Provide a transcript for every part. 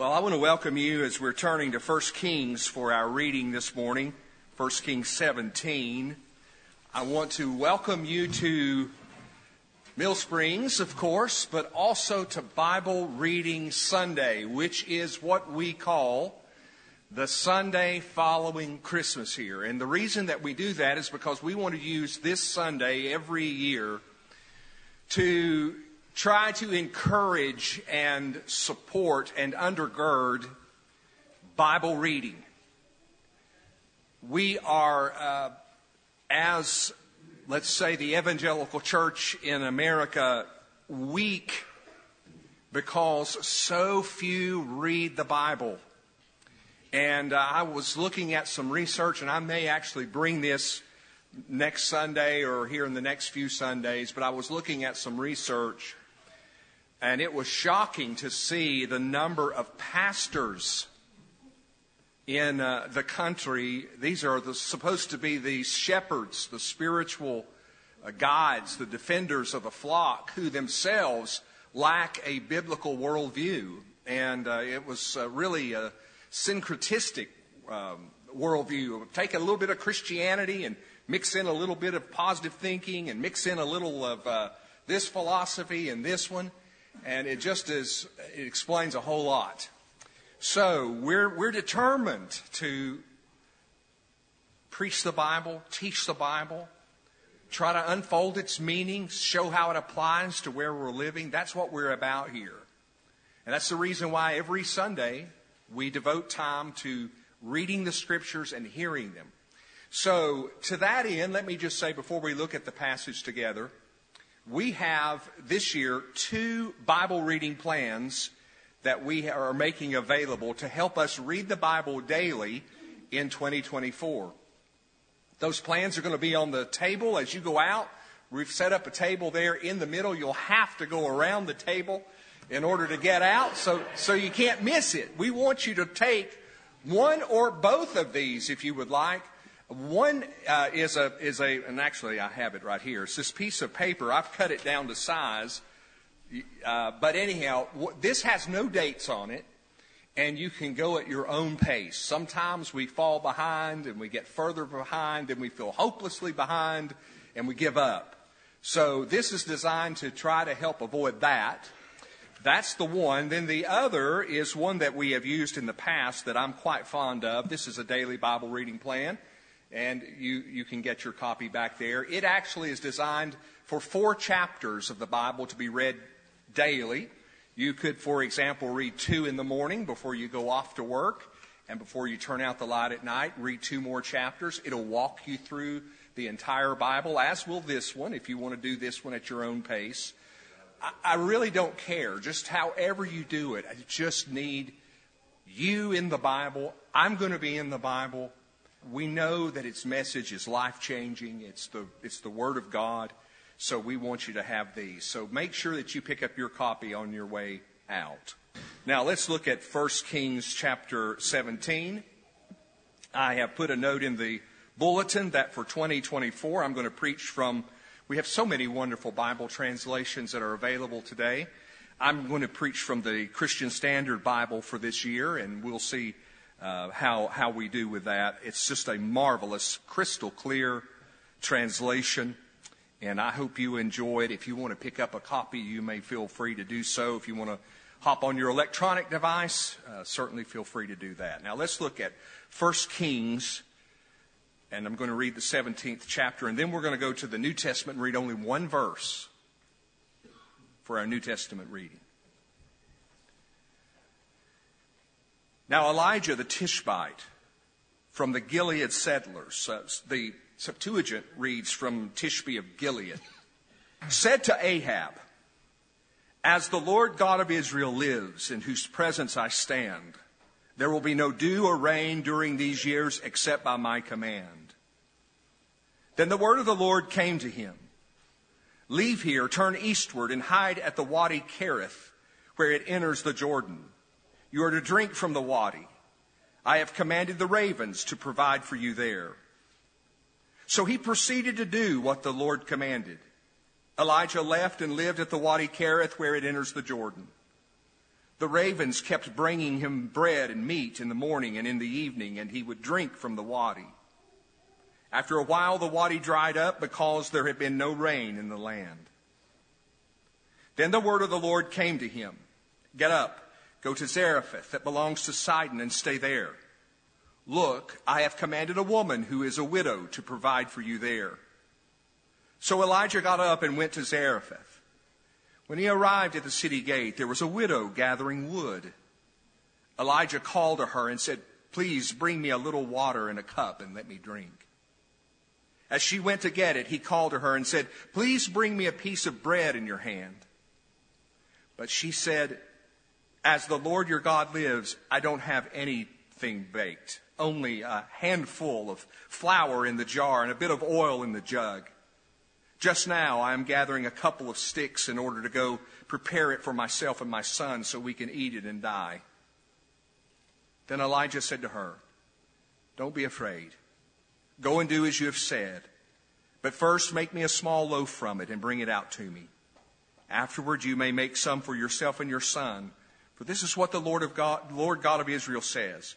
Well, I want to welcome you as we're turning to 1 Kings for our reading this morning, 1 Kings 17. I want to welcome you to Mill Springs, of course, but also to Bible Reading Sunday, which is what we call the Sunday following Christmas here. And the reason that we do that is because we want to use this Sunday every year to try to encourage and support and undergird Bible reading. We are, uh, as let's say the evangelical church in America, weak because so few read the Bible. And uh, I was looking at some research, and I may actually bring this next Sunday or here in the next few Sundays, but I was looking at some research and it was shocking to see the number of pastors in uh, the country. These are the, supposed to be the shepherds, the spiritual uh, guides, the defenders of the flock, who themselves lack a biblical worldview. And uh, it was uh, really a syncretistic um, worldview. Take a little bit of Christianity and mix in a little bit of positive thinking and mix in a little of uh, this philosophy and this one and it just is, it explains a whole lot. So we're, we're determined to preach the Bible, teach the Bible, try to unfold its meaning, show how it applies to where we're living. That's what we're about here. And that's the reason why every Sunday we devote time to reading the scriptures and hearing them. So, to that end, let me just say before we look at the passage together, we have this year two Bible reading plans that we are making available to help us read the Bible daily in 2024. Those plans are going to be on the table as you go out. We've set up a table there in the middle. You'll have to go around the table in order to get out, so, so you can't miss it. We want you to take one or both of these if you would like one uh, is a is a, and actually I have it right here. It's this piece of paper. I've cut it down to size, uh, but anyhow, this has no dates on it, and you can go at your own pace. Sometimes we fall behind, and we get further behind, and we feel hopelessly behind, and we give up. So this is designed to try to help avoid that. That's the one. Then the other is one that we have used in the past that I'm quite fond of. This is a daily Bible reading plan and you, you can get your copy back there. It actually is designed for four chapters of the Bible to be read daily. You could, for example, read two in the morning before you go off to work and before you turn out the light at night, read two more chapters. It'll walk you through the entire Bible, as will this one, if you want to do this one at your own pace. I, I really don't care, just however you do it. I just need you in the Bible. I'm going to be in the Bible. We know that its message is life changing. It's the, it's the Word of God. So we want you to have these. So make sure that you pick up your copy on your way out. Now let's look at 1 Kings chapter 17. I have put a note in the bulletin that for 2024 I'm going to preach from, we have so many wonderful Bible translations that are available today. I'm going to preach from the Christian Standard Bible for this year, and we'll see uh, how, how we do with that. It's just a marvelous, crystal clear translation, and I hope you enjoy it. If you want to pick up a copy, you may feel free to do so. If you want to hop on your electronic device, uh, certainly feel free to do that. Now let's look at 1 Kings, and I'm going to read the 17th chapter, and then we're going to go to the New Testament and read only one verse for our New Testament reading. Now, Elijah the Tishbite from the Gilead settlers, uh, the Septuagint reads from Tishbe of Gilead, said to Ahab, As the Lord God of Israel lives, in whose presence I stand, there will be no dew or rain during these years except by my command. Then the word of the Lord came to him Leave here, turn eastward, and hide at the Wadi Cherith, where it enters the Jordan. You are to drink from the wadi. I have commanded the ravens to provide for you there. So he proceeded to do what the Lord commanded. Elijah left and lived at the Wadi Cherith where it enters the Jordan. The ravens kept bringing him bread and meat in the morning and in the evening, and he would drink from the wadi. After a while, the wadi dried up because there had been no rain in the land. Then the word of the Lord came to him Get up, go to Zarephath that belongs to Sidon, and stay there. Look, I have commanded a woman who is a widow to provide for you there. So Elijah got up and went to Zarephath. When he arrived at the city gate, there was a widow gathering wood. Elijah called to her and said, Please bring me a little water in a cup and let me drink. As she went to get it, he called to her and said, Please bring me a piece of bread in your hand. But she said, As the Lord your God lives, I don't have anything baked, only a handful of flour in the jar and a bit of oil in the jug. Just now, I am gathering a couple of sticks in order to go prepare it for myself and my son so we can eat it and die. Then Elijah said to her, Don't be afraid. Go and do as you have said. But first, make me a small loaf from it and bring it out to me. Afterward, you may make some for yourself and your son. For this is what the Lord, of God, Lord God of Israel says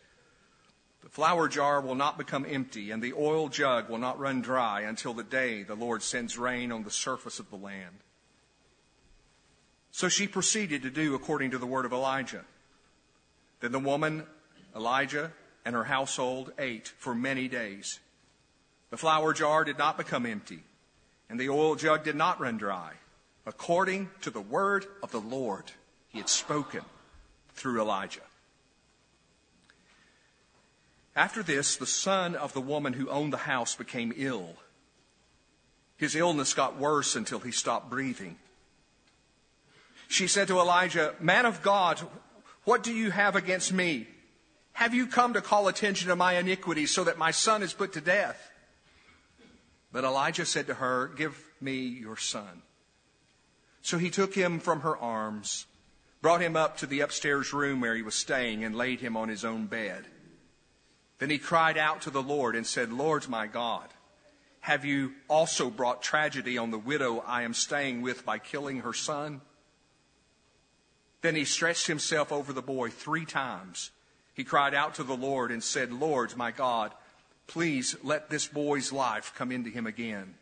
the flour jar will not become empty, and the oil jug will not run dry until the day the Lord sends rain on the surface of the land. So she proceeded to do according to the word of Elijah. Then the woman, Elijah, and her household ate for many days. The flour jar did not become empty, and the oil jug did not run dry, according to the word of the Lord he had spoken through Elijah. After this, the son of the woman who owned the house became ill. His illness got worse until he stopped breathing. She said to Elijah, Man of God, what do you have against me? Have you come to call attention to my iniquity so that my son is put to death? But Elijah said to her, Give me your son. So he took him from her arms, brought him up to the upstairs room where he was staying, and laid him on his own bed. Then he cried out to the Lord and said, Lord my God, have you also brought tragedy on the widow I am staying with by killing her son? Then he stretched himself over the boy three times. He cried out to the Lord and said, Lord, my God, please let this boy's life come into him again.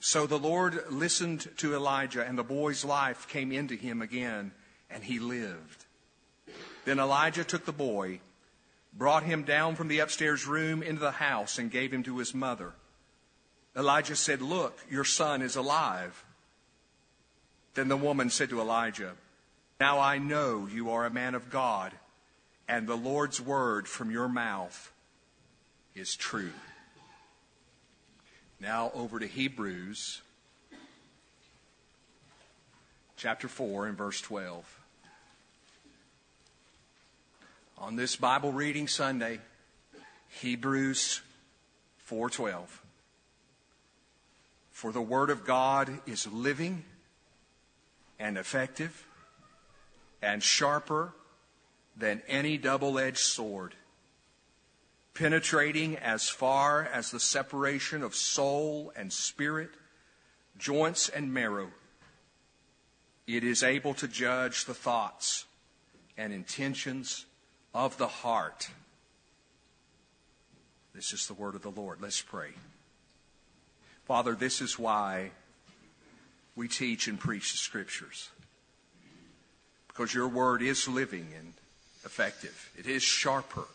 So the Lord listened to Elijah, and the boy's life came into him again, and he lived. Then Elijah took the boy brought him down from the upstairs room into the house and gave him to his mother. Elijah said, Look, your son is alive. Then the woman said to Elijah, Now I know you are a man of God, and the Lord's word from your mouth is true. Now over to Hebrews chapter 4 and verse 12 on this Bible reading Sunday, Hebrews 4:12. For the word of God is living and effective and sharper than any double-edged sword, penetrating as far as the separation of soul and spirit, joints and marrow. It is able to judge the thoughts and intentions of the heart. This is the word of the Lord. Let's pray. Father, this is why we teach and preach the scriptures. Because your word is living and effective, it is sharper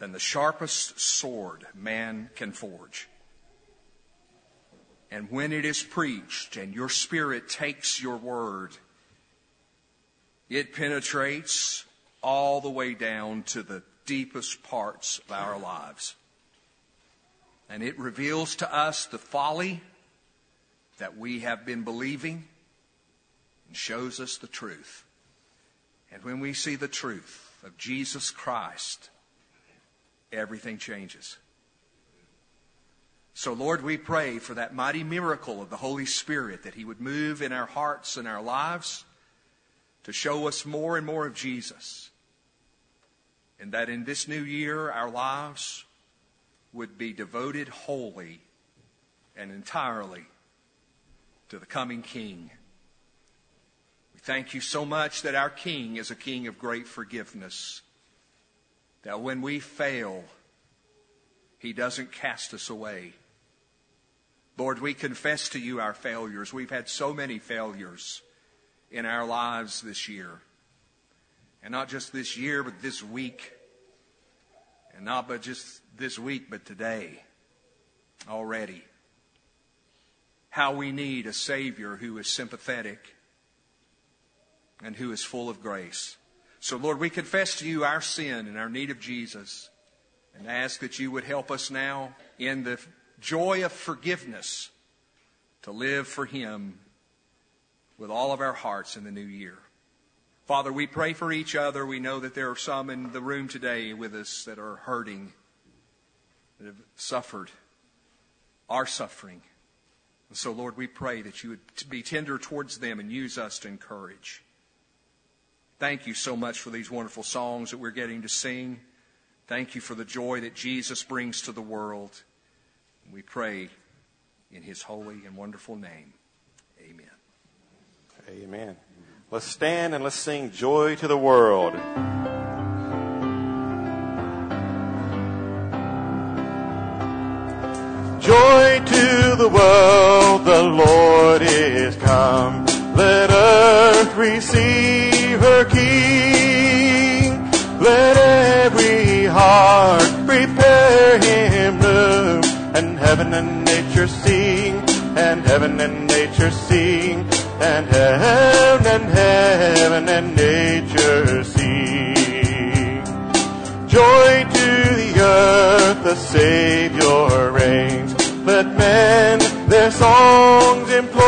than the sharpest sword man can forge. And when it is preached and your spirit takes your word, it penetrates all the way down to the deepest parts of our lives. And it reveals to us the folly that we have been believing and shows us the truth. And when we see the truth of Jesus Christ, everything changes. So, Lord, we pray for that mighty miracle of the Holy Spirit that He would move in our hearts and our lives to show us more and more of Jesus and that in this new year our lives would be devoted wholly and entirely to the coming King. We thank you so much that our King is a King of great forgiveness. That when we fail, He doesn't cast us away. Lord, we confess to you our failures. We've had so many failures in our lives this year. And not just this year, but this week. And not but just this week, but today already. How we need a Savior who is sympathetic and who is full of grace. So, Lord, we confess to you our sin and our need of Jesus and ask that you would help us now in the joy of forgiveness to live for Him with all of our hearts in the new year. Father, we pray for each other. We know that there are some in the room today with us that are hurting, that have suffered, are suffering. And so, Lord, we pray that you would be tender towards them and use us to encourage. Thank you so much for these wonderful songs that we're getting to sing. Thank you for the joy that Jesus brings to the world. We pray in his holy and wonderful name. Amen. Amen. Let's stand and let's sing Joy to the World. Joy to the world, the Lord is come. Let earth receive heaven and nature sing, and heaven and heaven and nature sing. Joy to the earth, the Savior reigns. Let men their songs employ,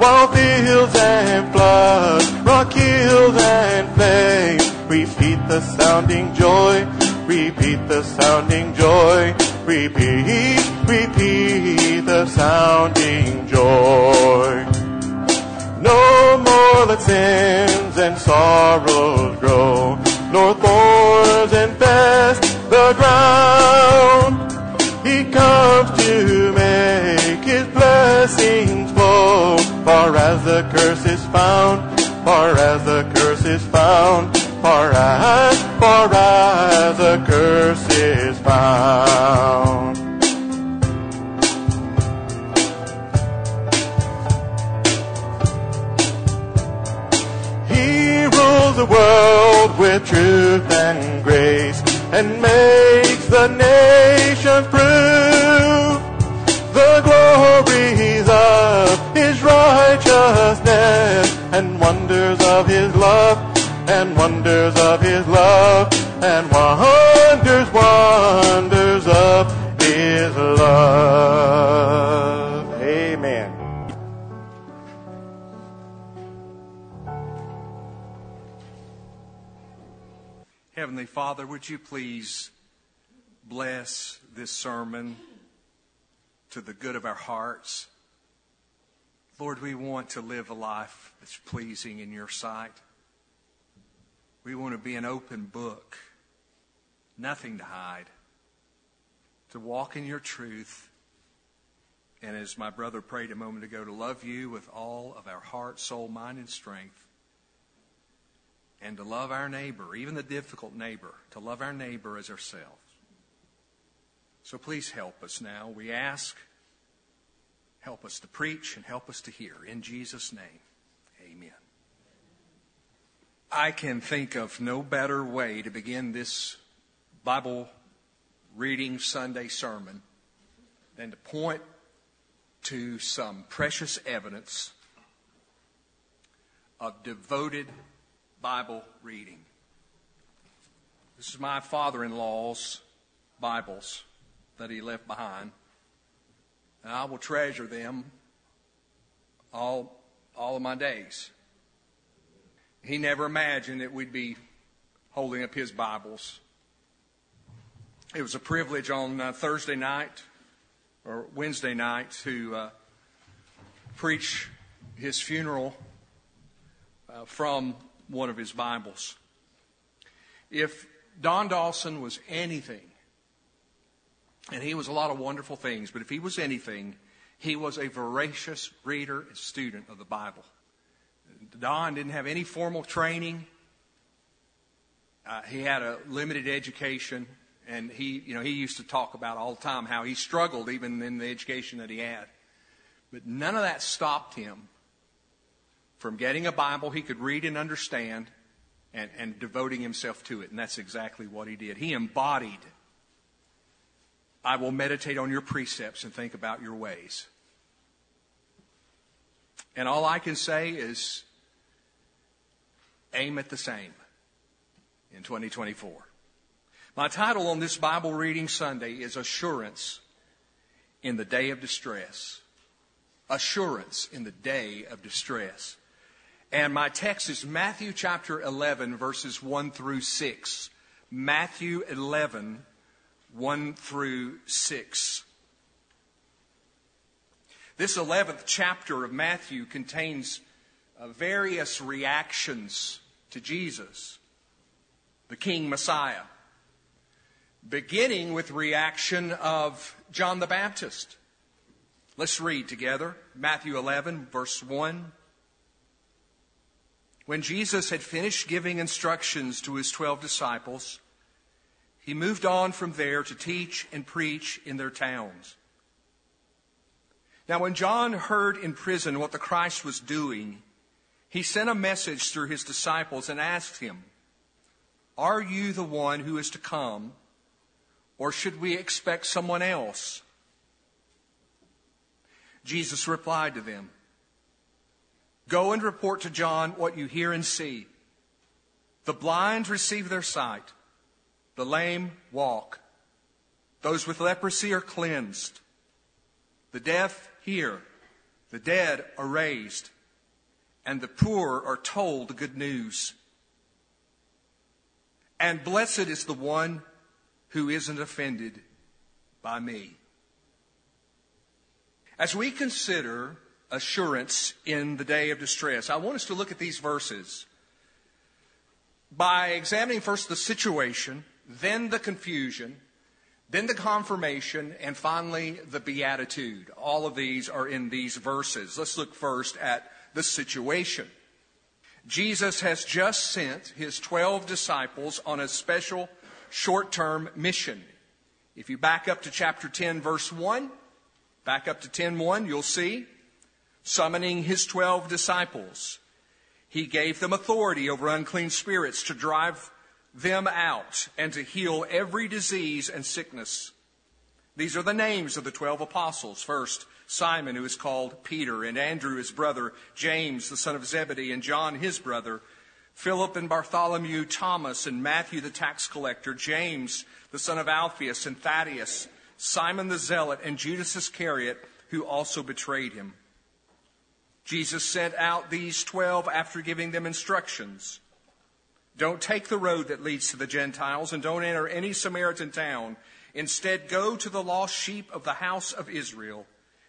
while fields and floods, rock hills and plains, repeat the sounding joy, repeat the sounding joy, repeat, repeat the sounding joy. No more let sins and sorrows grow, nor thorns infest the ground. He comes to make his blessings flow, far as the curse is found, far as the curse is found, far as, far as the curse is found. He rules the world with truth and grace and makes the nations prove the glories of his righteousness and wonders of his love and wonders of his love and wonders, wonders of his love. Amen. Heavenly Father, would you please bless this sermon to the good of our hearts? Lord, we want to live a life that's pleasing in your sight. We want to be an open book, nothing to hide, to walk in your truth. And as my brother prayed a moment ago, to love you with all of our heart, soul, mind, and strength and to love our neighbor, even the difficult neighbor, to love our neighbor as ourselves. So please help us now. We ask, help us to preach and help us to hear. In Jesus' name. I can think of no better way to begin this Bible reading Sunday sermon than to point to some precious evidence of devoted Bible reading. This is my father in law's Bibles that he left behind. And I will treasure them all, all of my days. He never imagined that we'd be holding up his Bibles. It was a privilege on uh, Thursday night or Wednesday night to uh, preach his funeral uh, from one of his Bibles. If Don Dawson was anything, and he was a lot of wonderful things, but if he was anything, he was a voracious reader and student of the Bible. Don didn't have any formal training. Uh, he had a limited education, and he, you know, he used to talk about all the time how he struggled even in the education that he had. But none of that stopped him from getting a Bible he could read and understand and, and devoting himself to it. And that's exactly what he did. He embodied, I will meditate on your precepts and think about your ways. And all I can say is aim at the same in 2024. My title on this Bible reading Sunday is Assurance in the Day of Distress. Assurance in the Day of Distress. And my text is Matthew chapter 11, verses 1 through 6. Matthew 11, 1 through 6. This 11th chapter of Matthew contains uh, various reactions to Jesus, the King Messiah, beginning with reaction of John the Baptist. Let's read together Matthew 11, verse 1. When Jesus had finished giving instructions to his 12 disciples, he moved on from there to teach and preach in their towns. Now, when John heard in prison what the Christ was doing, he sent a message through his disciples and asked him, Are you the one who is to come, or should we expect someone else? Jesus replied to them, Go and report to John what you hear and see. The blind receive their sight, the lame walk, those with leprosy are cleansed, the deaf hear, the dead are raised, and the poor are told the good news. And blessed is the one who isn't offended by me. As we consider assurance in the day of distress. I want us to look at these verses by examining first the situation, then the confusion, then the confirmation, and finally the beatitude. All of these are in these verses. Let's look first at the situation. Jesus has just sent his 12 disciples on a special short term mission. If you back up to chapter 10, verse 1, back up to 10 1, you'll see summoning his 12 disciples. He gave them authority over unclean spirits to drive them out and to heal every disease and sickness. These are the names of the 12 apostles. First, Simon, who is called Peter, and Andrew, his brother, James, the son of Zebedee, and John, his brother, Philip and Bartholomew, Thomas, and Matthew, the tax collector, James, the son of Alphaeus, and Thaddeus, Simon the zealot, and Judas Iscariot, who also betrayed him. Jesus sent out these 12 after giving them instructions. Don't take the road that leads to the Gentiles and don't enter any Samaritan town. Instead, go to the lost sheep of the house of Israel.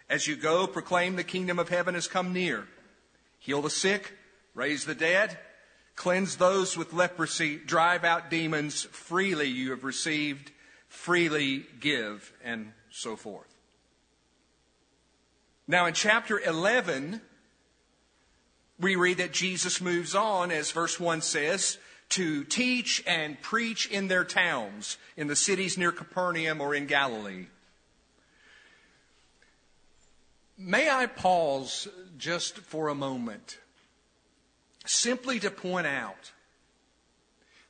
As you go, proclaim the kingdom of heaven has come near. Heal the sick, raise the dead, cleanse those with leprosy, drive out demons. Freely you have received, freely give, and so forth. Now, in chapter 11, we read that Jesus moves on, as verse 1 says, to teach and preach in their towns, in the cities near Capernaum or in Galilee. May I pause just for a moment, simply to point out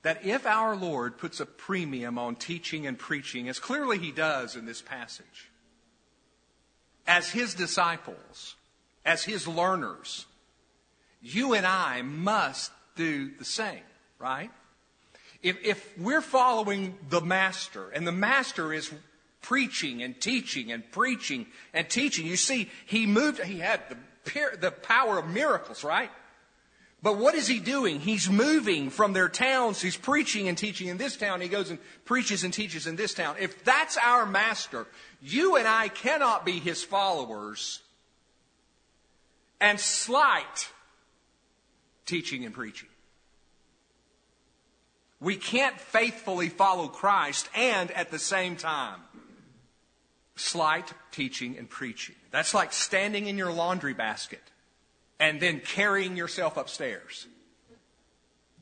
that if our Lord puts a premium on teaching and preaching, as clearly he does in this passage, as his disciples, as his learners, you and I must do the same, right? If, if we're following the master, and the master is preaching and teaching and preaching and teaching, you see, he moved, he had the, the power of miracles, right? But what is he doing? He's moving from their towns. He's preaching and teaching in this town. He goes and preaches and teaches in this town. If that's our master, you and I cannot be his followers and slight teaching and preaching. We can't faithfully follow Christ and at the same time slight teaching and preaching. That's like standing in your laundry basket and then carrying yourself upstairs.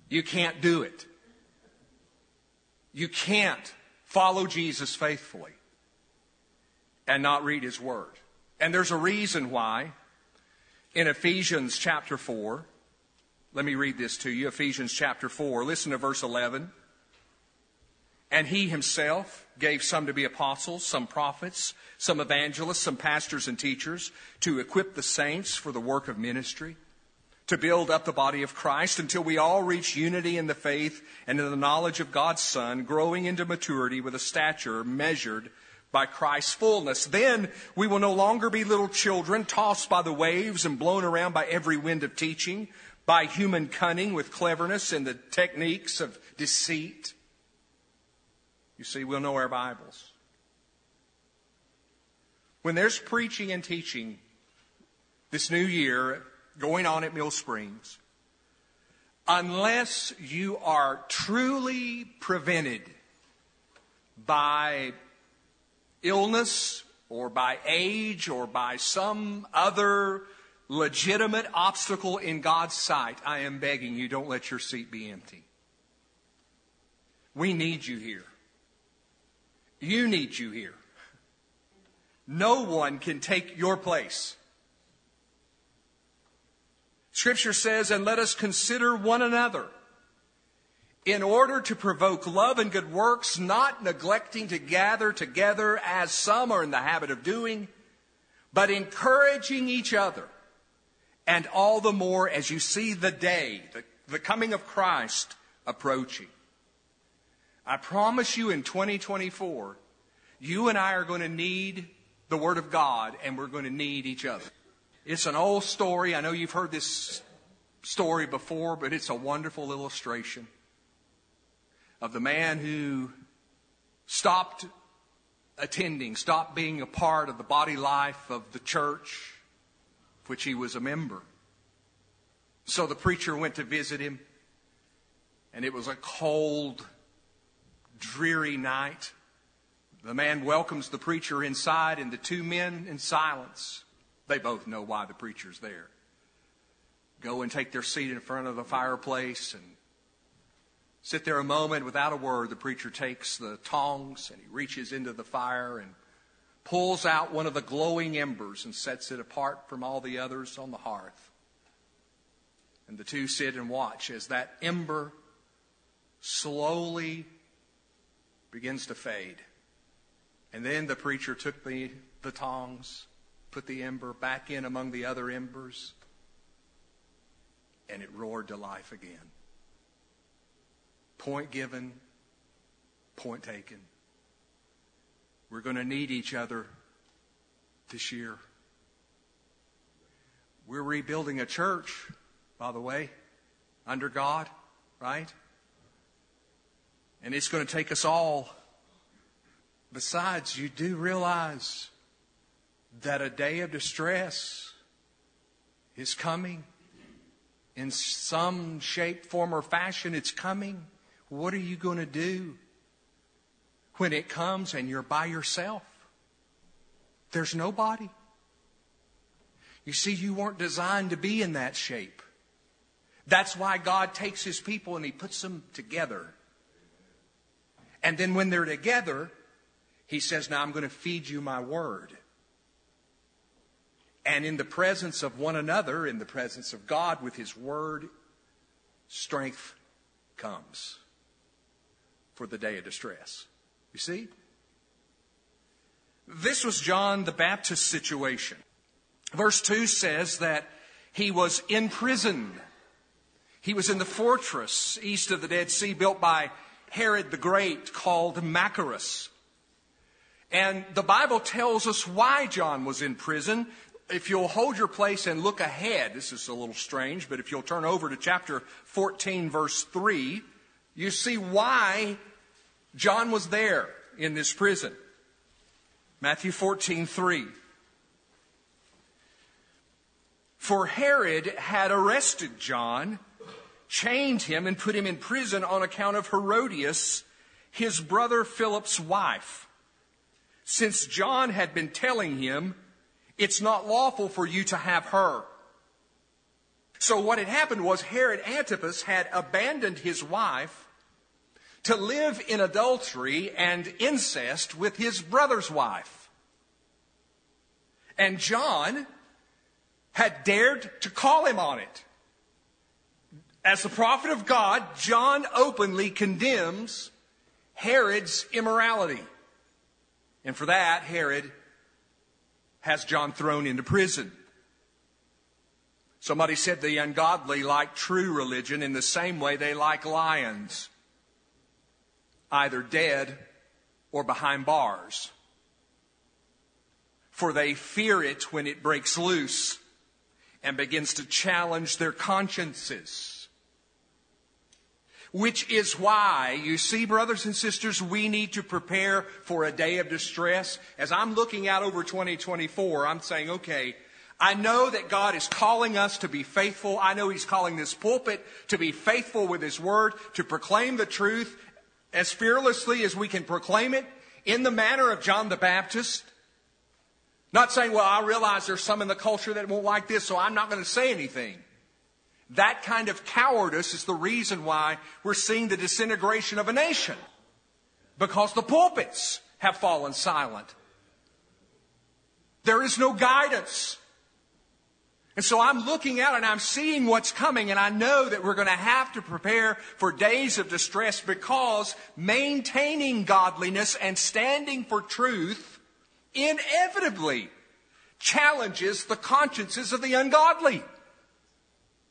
You can't do it. You can't follow Jesus faithfully and not read his word. And there's a reason why in Ephesians chapter 4, let me read this to you. Ephesians chapter 4, listen to verse 11. And he himself gave some to be apostles, some prophets, some evangelists, some pastors and teachers to equip the saints for the work of ministry, to build up the body of Christ until we all reach unity in the faith and in the knowledge of God's Son, growing into maturity with a stature measured by Christ's fullness. Then we will no longer be little children tossed by the waves and blown around by every wind of teaching, by human cunning with cleverness and the techniques of deceit. You see, we'll know our Bibles. When there's preaching and teaching this new year going on at Mill Springs, unless you are truly prevented by illness or by age or by some other legitimate obstacle in God's sight, I am begging you, don't let your seat be empty. We need you here. You need you here. No one can take your place. Scripture says, and let us consider one another in order to provoke love and good works, not neglecting to gather together as some are in the habit of doing, but encouraging each other. And all the more as you see the day, the, the coming of Christ approaching. I promise you in 2024, you and I are going to need the Word of God and we're going to need each other. It's an old story. I know you've heard this story before, but it's a wonderful illustration of the man who stopped attending, stopped being a part of the body life of the church, which he was a member. So the preacher went to visit him, and it was a cold, dreary night. The man welcomes the preacher inside, and the two men in silence, they both know why the preacher's there, go and take their seat in front of the fireplace and sit there a moment without a word. The preacher takes the tongs and he reaches into the fire and pulls out one of the glowing embers and sets it apart from all the others on the hearth. And the two sit and watch as that ember slowly begins to fade. And then the preacher took the, the tongs, put the ember back in among the other embers, and it roared to life again. Point given, point taken. We're going to need each other this year. We're rebuilding a church, by the way, under God, right? And it's going to take us all. Besides, you do realize that a day of distress is coming. In some shape, form, or fashion, it's coming. What are you going to do when it comes and you're by yourself? There's nobody. You see, you weren't designed to be in that shape. That's why God takes his people and he puts them together. And then when they're together, he says, Now I'm going to feed you my word. And in the presence of one another, in the presence of God with his word, strength comes for the day of distress. You see? This was John the Baptist's situation. Verse 2 says that he was in prison. He was in the fortress east of the Dead Sea built by Herod the Great called Machaerus. And the Bible tells us why John was in prison. If you'll hold your place and look ahead, this is a little strange, but if you'll turn over to chapter 14, verse 3, you see why John was there in this prison. Matthew 14, 3. For Herod had arrested John, chained him, and put him in prison on account of Herodias, his brother Philip's wife. Since John had been telling him, It's not lawful for you to have her. So what had happened was Herod Antipas had abandoned his wife to live in adultery and incest with his brother's wife. And John had dared to call him on it. As the prophet of God, John openly condemns Herod's immorality. And for that, Herod has John thrown into prison. Somebody said the ungodly like true religion in the same way they like lions, either dead or behind bars. For they fear it when it breaks loose and begins to challenge their consciences. Which is why, you see, brothers and sisters, we need to prepare for a day of distress. As I'm looking out over 2024, I'm saying, okay, I know that God is calling us to be faithful. I know He's calling this pulpit to be faithful with His Word, to proclaim the truth as fearlessly as we can proclaim it in the manner of John the Baptist. Not saying, well, I realize there's some in the culture that won't like this, so I'm not going to say anything. That kind of cowardice is the reason why we're seeing the disintegration of a nation. Because the pulpits have fallen silent. There is no guidance. And so I'm looking out and I'm seeing what's coming and I know that we're going to have to prepare for days of distress because maintaining godliness and standing for truth inevitably challenges the consciences of the ungodly.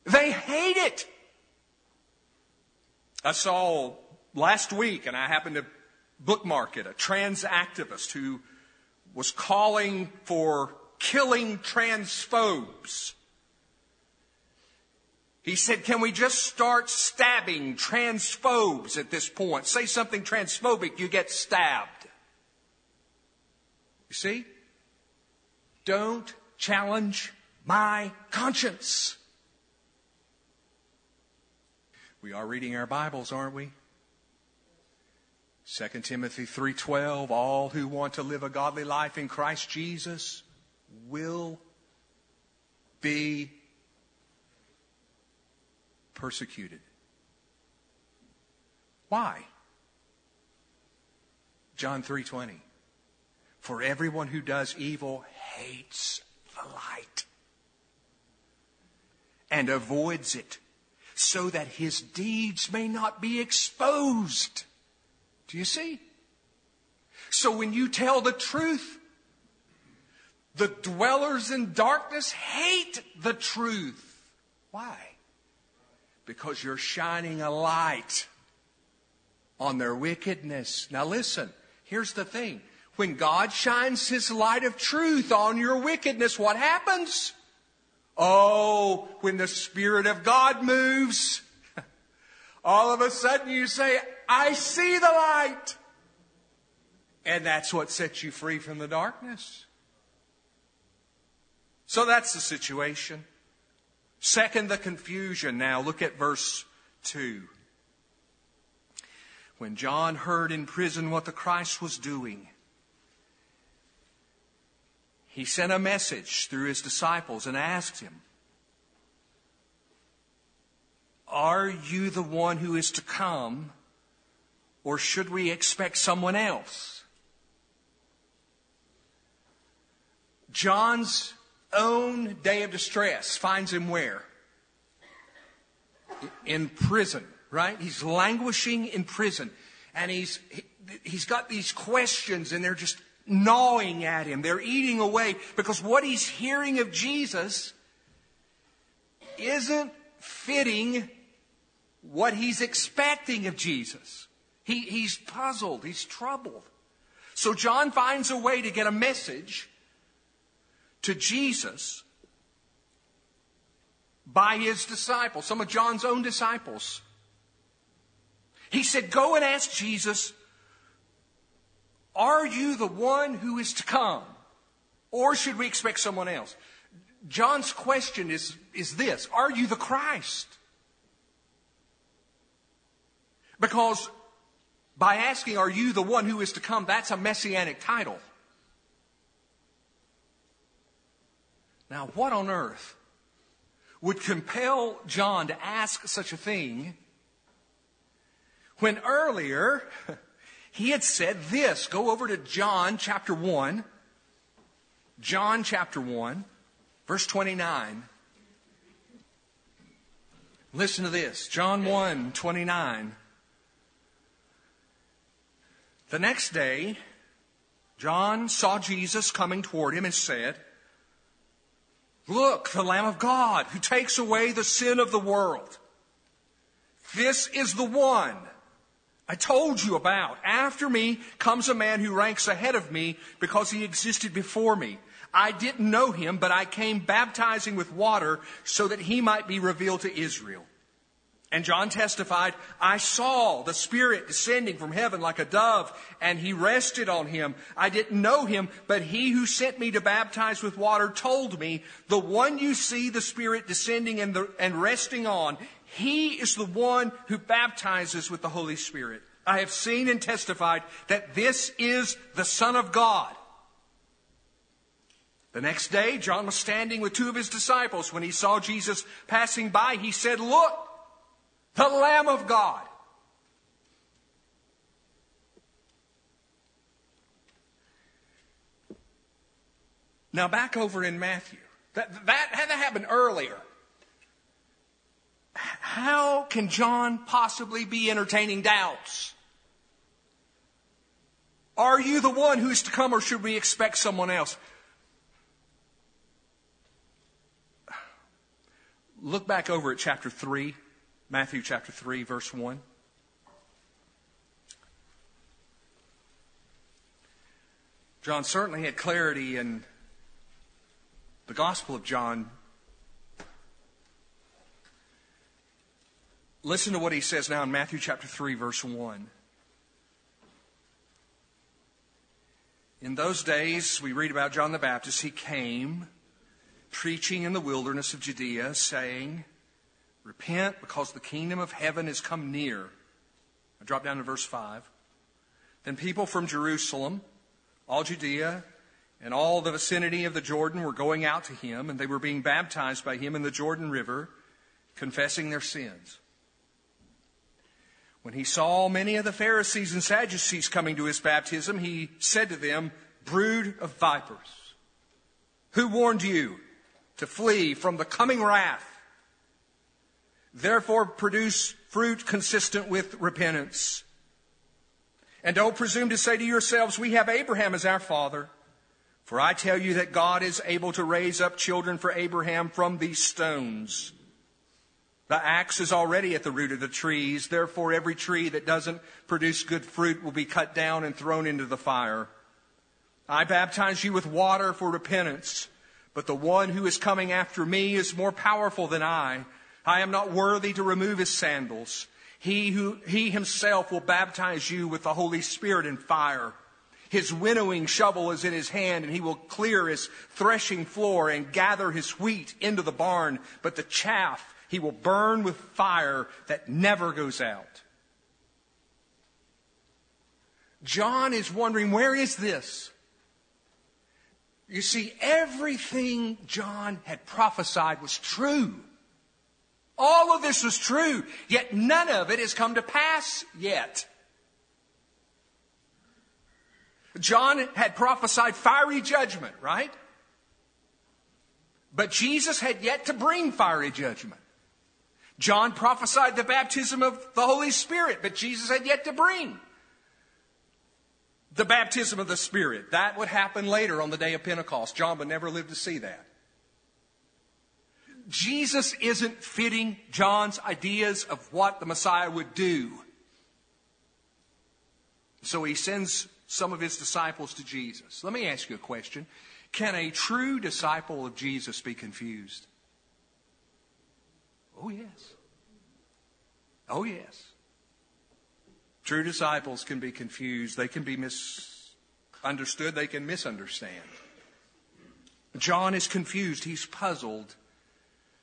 They hate it. I saw last week, and I happened to bookmark it, a trans activist who was calling for killing transphobes. He said, Can we just start stabbing transphobes at this point? Say something transphobic, you get stabbed. You see? Don't challenge my conscience. We are reading our Bibles, aren't we? 2 Timothy 3:12 All who want to live a godly life in Christ Jesus will be persecuted. Why? John 3:20 For everyone who does evil hates the light and avoids it so that his deeds may not be exposed. Do you see? So when you tell the truth, the dwellers in darkness hate the truth. Why? Because you're shining a light on their wickedness. Now listen, here's the thing. When God shines his light of truth on your wickedness, what happens? Oh, when the Spirit of God moves, all of a sudden you say, I see the light. And that's what sets you free from the darkness. So that's the situation. Second, the confusion. Now look at verse 2. When John heard in prison what the Christ was doing, he sent a message through his disciples and asked him, Are you the one who is to come, or should we expect someone else? John's own day of distress finds him where? In prison, right? He's languishing in prison. And he's, he's got these questions and they're just gnawing at him. They're eating away because what he's hearing of Jesus isn't fitting what he's expecting of Jesus. He, he's puzzled. He's troubled. So John finds a way to get a message to Jesus by his disciples, some of John's own disciples. He said, Go and ask Jesus are you the one who is to come? Or should we expect someone else? John's question is, is this Are you the Christ? Because by asking, Are you the one who is to come? that's a messianic title. Now, what on earth would compel John to ask such a thing when earlier he had said this. Go over to John chapter 1. John chapter 1, verse 29. Listen to this. John 1, 29. The next day, John saw Jesus coming toward him and said, Look, the Lamb of God who takes away the sin of the world. This is the one I told you about. After me comes a man who ranks ahead of me because he existed before me. I didn't know him, but I came baptizing with water so that he might be revealed to Israel. And John testified, I saw the Spirit descending from heaven like a dove, and he rested on him. I didn't know him, but he who sent me to baptize with water told me, the one you see the Spirit descending and, the, and resting on, he is the one who baptizes with the Holy Spirit. I have seen and testified that this is the Son of God. The next day, John was standing with two of his disciples. When he saw Jesus passing by, he said, Look, the Lamb of God. Now, back over in Matthew. That, that had to happen earlier. How can John possibly be entertaining doubts? Are you the one who is to come, or should we expect someone else? Look back over at chapter 3. Matthew chapter 3, verse 1. John certainly had clarity in the Gospel of John. Listen to what he says now in Matthew chapter 3, verse 1. In those days, we read about John the Baptist. He came preaching in the wilderness of Judea, saying, Repent because the kingdom of heaven has come near. I drop down to verse 5. Then people from Jerusalem, all Judea, and all the vicinity of the Jordan were going out to him, and they were being baptized by him in the Jordan River, confessing their sins. When he saw many of the Pharisees and Sadducees coming to his baptism, he said to them, Brood of vipers, who warned you to flee from the coming wrath? Therefore, produce fruit consistent with repentance. And don't presume to say to yourselves, We have Abraham as our father. For I tell you that God is able to raise up children for Abraham from these stones. The axe is already at the root of the trees. Therefore, every tree that doesn't produce good fruit will be cut down and thrown into the fire. I baptize you with water for repentance, but the one who is coming after me is more powerful than I I am not worthy to remove his sandals. He who, he himself will baptize you with the Holy Spirit and fire. His winnowing shovel is in his hand, and he will clear his threshing floor and gather his wheat into the barn, but the chaff he will burn with fire that never goes out. John is wondering, where is this? You see, everything John had prophesied was true. All of this was true, yet none of it has come to pass yet. John had prophesied fiery judgment, right? But Jesus had yet to bring fiery judgment. John prophesied the baptism of the Holy Spirit, but Jesus had yet to bring the baptism of the Spirit. That would happen later on the day of Pentecost. John would never live to see that. Jesus isn't fitting John's ideas of what the Messiah would do. So he sends some of his disciples to Jesus. Let me ask you a question. Can a true disciple of Jesus be confused? Yes. Oh, yes. True disciples can be confused. They can be misunderstood. They can misunderstand. John is confused. He's puzzled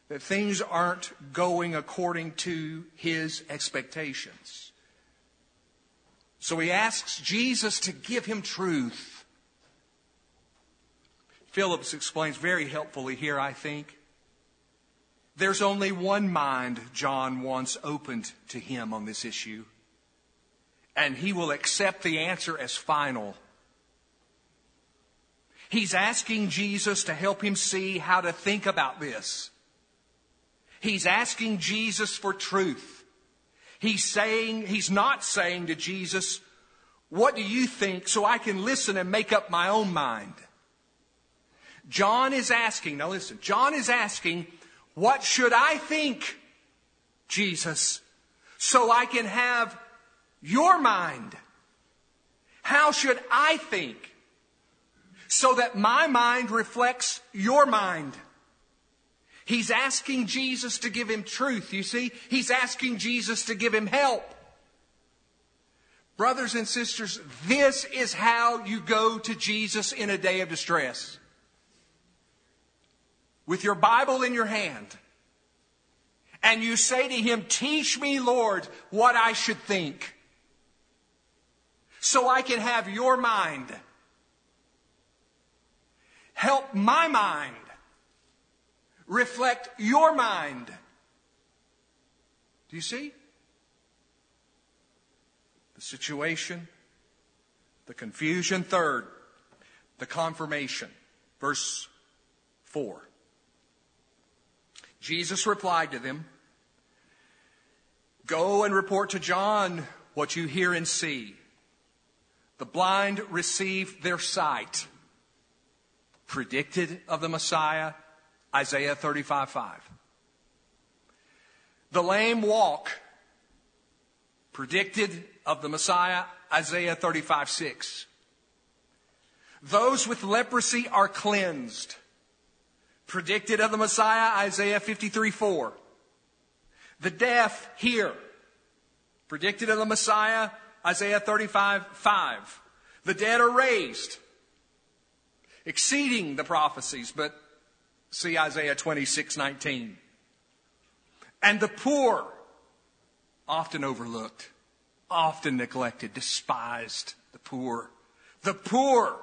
that things aren't going according to his expectations. So he asks Jesus to give him truth. Phillips explains very helpfully here, I think. There's only one mind John wants opened to him on this issue, and he will accept the answer as final. He's asking Jesus to help him see how to think about this. He's asking Jesus for truth. He's saying, he's not saying to Jesus, what do you think so I can listen and make up my own mind? John is asking, now listen, John is asking, what should I think, Jesus, so I can have your mind? How should I think so that my mind reflects your mind? He's asking Jesus to give him truth, you see? He's asking Jesus to give him help. Brothers and sisters, this is how you go to Jesus in a day of distress. With your Bible in your hand. And you say to him, Teach me, Lord, what I should think. So I can have your mind. Help my mind reflect your mind. Do you see? The situation, the confusion. Third, the confirmation. Verse 4. Jesus replied to them, Go and report to John what you hear and see. The blind receive their sight. Predicted of the Messiah, Isaiah 35 5. The lame walk, predicted of the Messiah, Isaiah 35 6. Those with leprosy are cleansed, predicted of the Messiah, Isaiah 53 4. The deaf hear, predicted of the Messiah, Isaiah 35 5. The dead are raised, exceeding the prophecies, but See Isaiah 26, 19. And the poor, often overlooked, often neglected, despised, the poor. The poor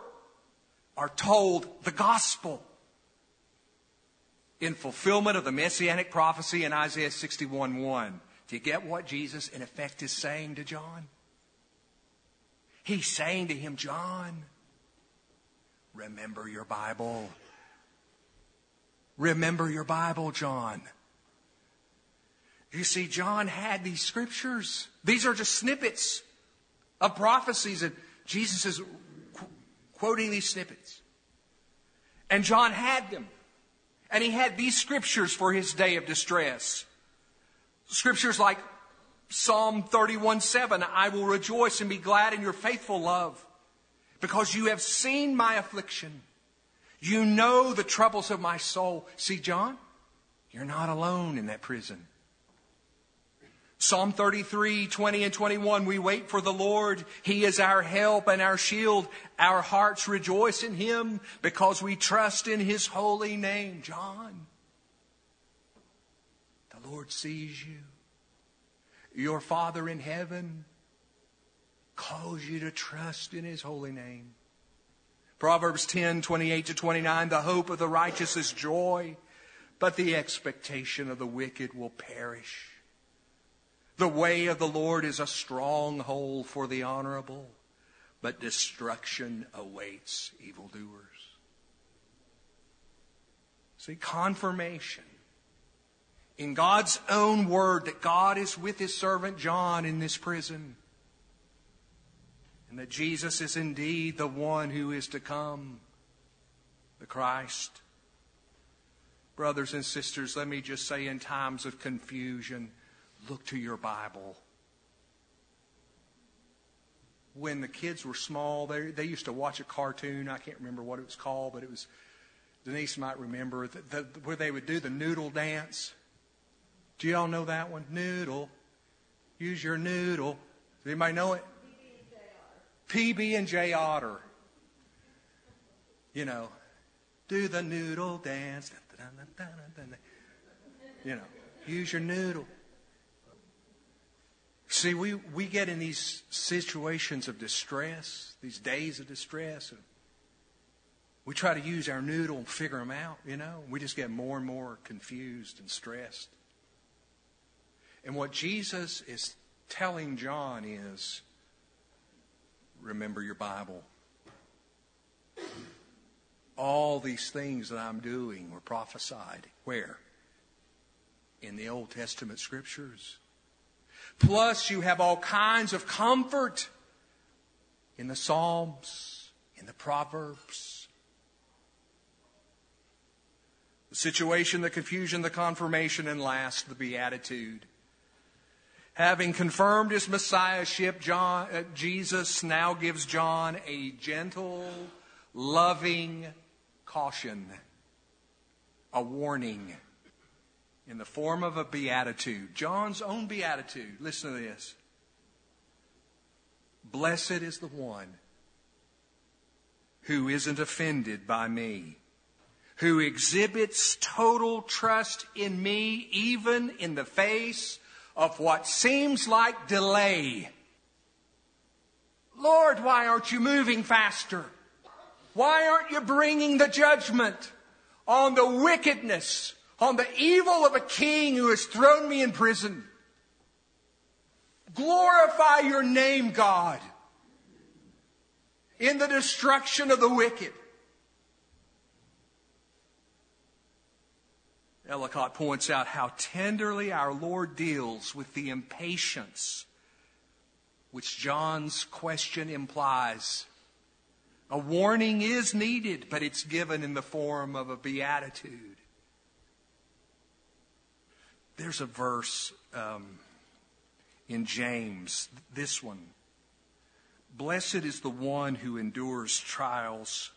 are told the gospel in fulfillment of the messianic prophecy in Isaiah 61 1. Do you get what Jesus, in effect, is saying to John? He's saying to him, John, remember your Bible. Remember your Bible, John. You see, John had these scriptures. These are just snippets of prophecies, and Jesus is qu- quoting these snippets. And John had them. And he had these scriptures for his day of distress. Scriptures like Psalm 31 7, I will rejoice and be glad in your faithful love, because you have seen my affliction you know the troubles of my soul. See, John, you're not alone in that prison. Psalm 33, 20 and 21, we wait for the Lord. He is our help and our shield. Our hearts rejoice in Him because we trust in His holy name. John, the Lord sees you. Your Father in heaven calls you to trust in His holy name. Proverbs 10, 28 to 29, the hope of the righteous is joy, but the expectation of the wicked will perish. The way of the Lord is a stronghold for the honorable, but destruction awaits evildoers. See, confirmation in God's own word that God is with his servant John in this prison and that Jesus is indeed the one who is to come, the Christ. Brothers and sisters, let me just say in times of confusion, look to your Bible. When the kids were small, they, they used to watch a cartoon. I can't remember what it was called, but it was, Denise might remember, the, the, where they would do the noodle dance. Do you all know that one? Noodle. Use your noodle. Does anybody know it? PB and J Otter. You know, do the noodle dance. You know, use your noodle. See, we, we get in these situations of distress, these days of distress. And We try to use our noodle and figure them out, you know. We just get more and more confused and stressed. And what Jesus is telling John is remember your Bible. All these things that I'm doing were prophesied. Where? In the Old Testament scriptures. Plus, you have all kinds of comfort in the Psalms, in the Proverbs. The situation, the confusion, the confirmation, and last, the beatitude. Having confirmed his messiahship, John, uh, Jesus now gives John a gentle, loving caution, a warning in the form of a beatitude. John's own beatitude. Listen to this. Blessed is the one who isn't offended by me, who exhibits total trust in me, even in the face of what seems like delay. Lord, why aren't you moving faster? Why aren't you bringing the judgment on the wickedness, on the evil of a king who has thrown me in prison? Glorify your name, God, in the destruction of the wicked. Ellicott points out how tenderly our Lord deals with the impatience which John's question implies. A warning is needed, but it's given in the form of a beatitude. There's a verse um, in James, this one. Blessed is the one who endures trials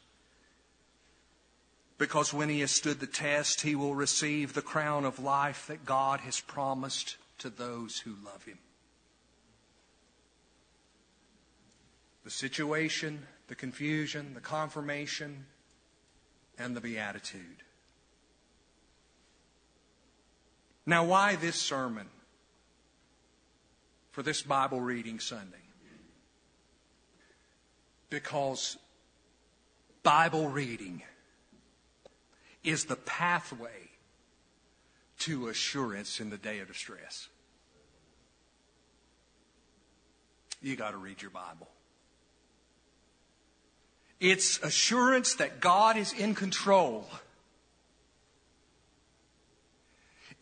because when he has stood the test, he will receive the crown of life that God has promised to those who love him. The situation, the confusion, the confirmation, and the beatitude. Now, why this sermon for this Bible reading Sunday? Because Bible reading is the pathway to assurance in the day of distress. You got to read your Bible. It's assurance that God is in control.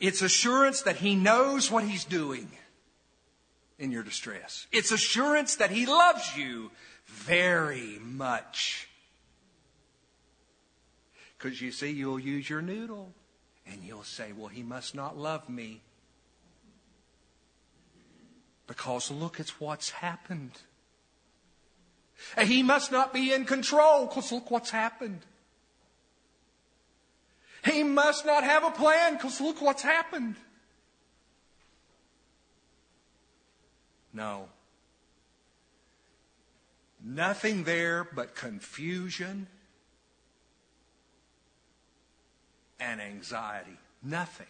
It's assurance that He knows what He's doing in your distress. It's assurance that He loves you very much. Because you see, you'll use your noodle and you'll say, well, he must not love me. Because look at what's happened. And he must not be in control because look what's happened. He must not have a plan because look what's happened. No. Nothing there but confusion and anxiety. Nothing.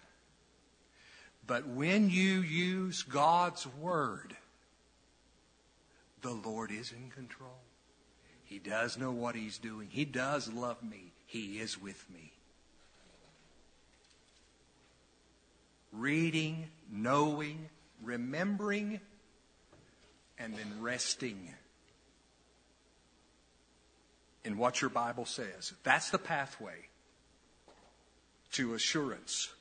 But when you use God's Word, the Lord is in control. He does know what He's doing. He does love me. He is with me. Reading, knowing, remembering, and then resting in what your Bible says. That's the pathway to assurance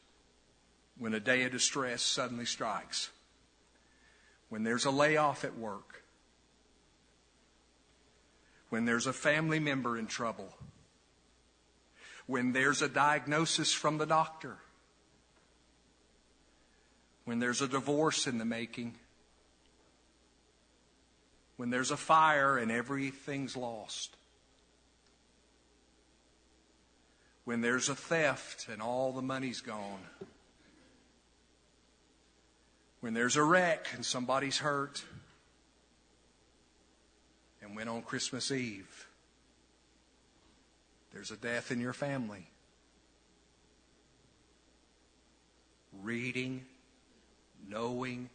when a day of distress suddenly strikes, when there's a layoff at work, when there's a family member in trouble, when there's a diagnosis from the doctor, when there's a divorce in the making, when there's a fire and everything's lost. when there's a theft and all the money's gone, when there's a wreck and somebody's hurt, and when on Christmas Eve there's a death in your family. Reading, knowing,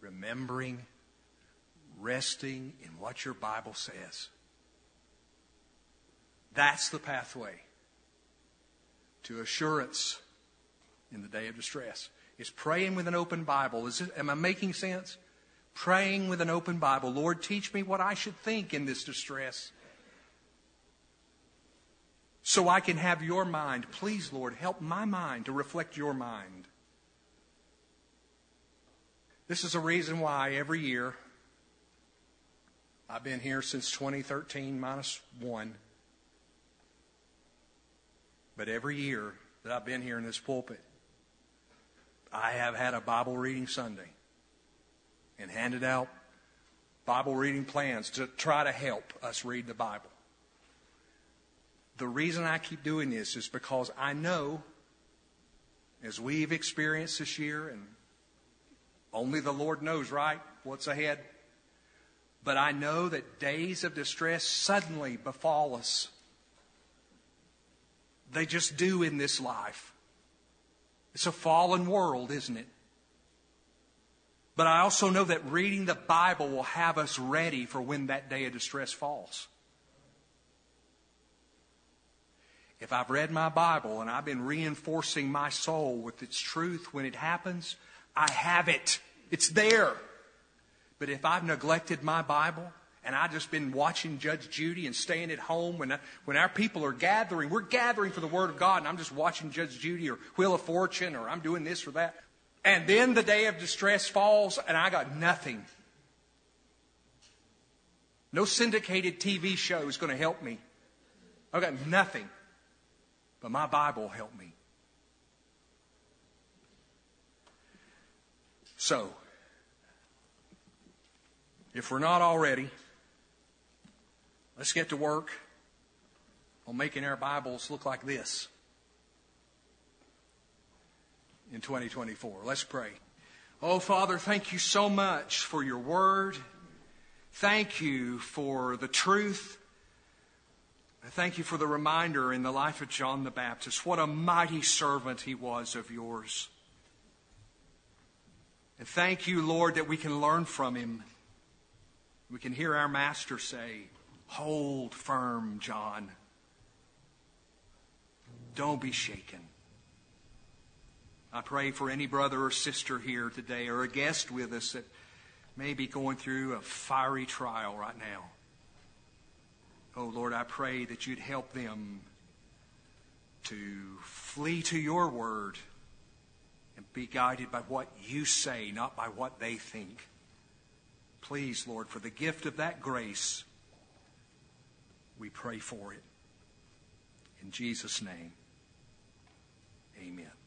remembering, resting in what your Bible says That's the pathway to assurance in the day of distress. Is praying with an open Bible. Is it, am I making sense? Praying with an open Bible. Lord, teach me what I should think in this distress. So I can have your mind. Please, Lord, help my mind to reflect your mind. This is a reason why every year, I've been here since 2013 minus one, but every year that I've been here in this pulpit, I have had a Bible reading Sunday and handed out Bible reading plans to try to help us read the Bible. The reason I keep doing this is because I know, as we've experienced this year, and only the Lord knows, right, what's ahead. But I know that days of distress suddenly befall us. They just do in this life. It's a fallen world, isn't it? But I also know that reading the Bible will have us ready for when that day of distress falls. If I've read my Bible and I've been reinforcing my soul with its truth when it happens, I have it. It's there. But if I've neglected my Bible and I've just been watching Judge Judy and staying at home when, when our people are gathering, we're gathering for the Word of God and I'm just watching Judge Judy or Wheel of Fortune or I'm doing this or that. And then the day of distress falls and I got nothing. No syndicated TV show is going to help me. I've got nothing. But my Bible helped me. So, if we're not already, let's get to work on making our Bibles look like this in 2024. Let's pray. Oh, Father, thank you so much for your word. Thank you for the truth. Thank you for the reminder in the life of John the Baptist. What a mighty servant he was of yours. And thank you, Lord, that we can learn from him. We can hear our Master say, Hold firm, John. Don't be shaken. I pray for any brother or sister here today or a guest with us that may be going through a fiery trial right now. Oh Lord, I pray that you'd help them to flee to your word and be guided by what you say, not by what they think. Please, Lord, for the gift of that grace, we pray for it. In Jesus' name, amen.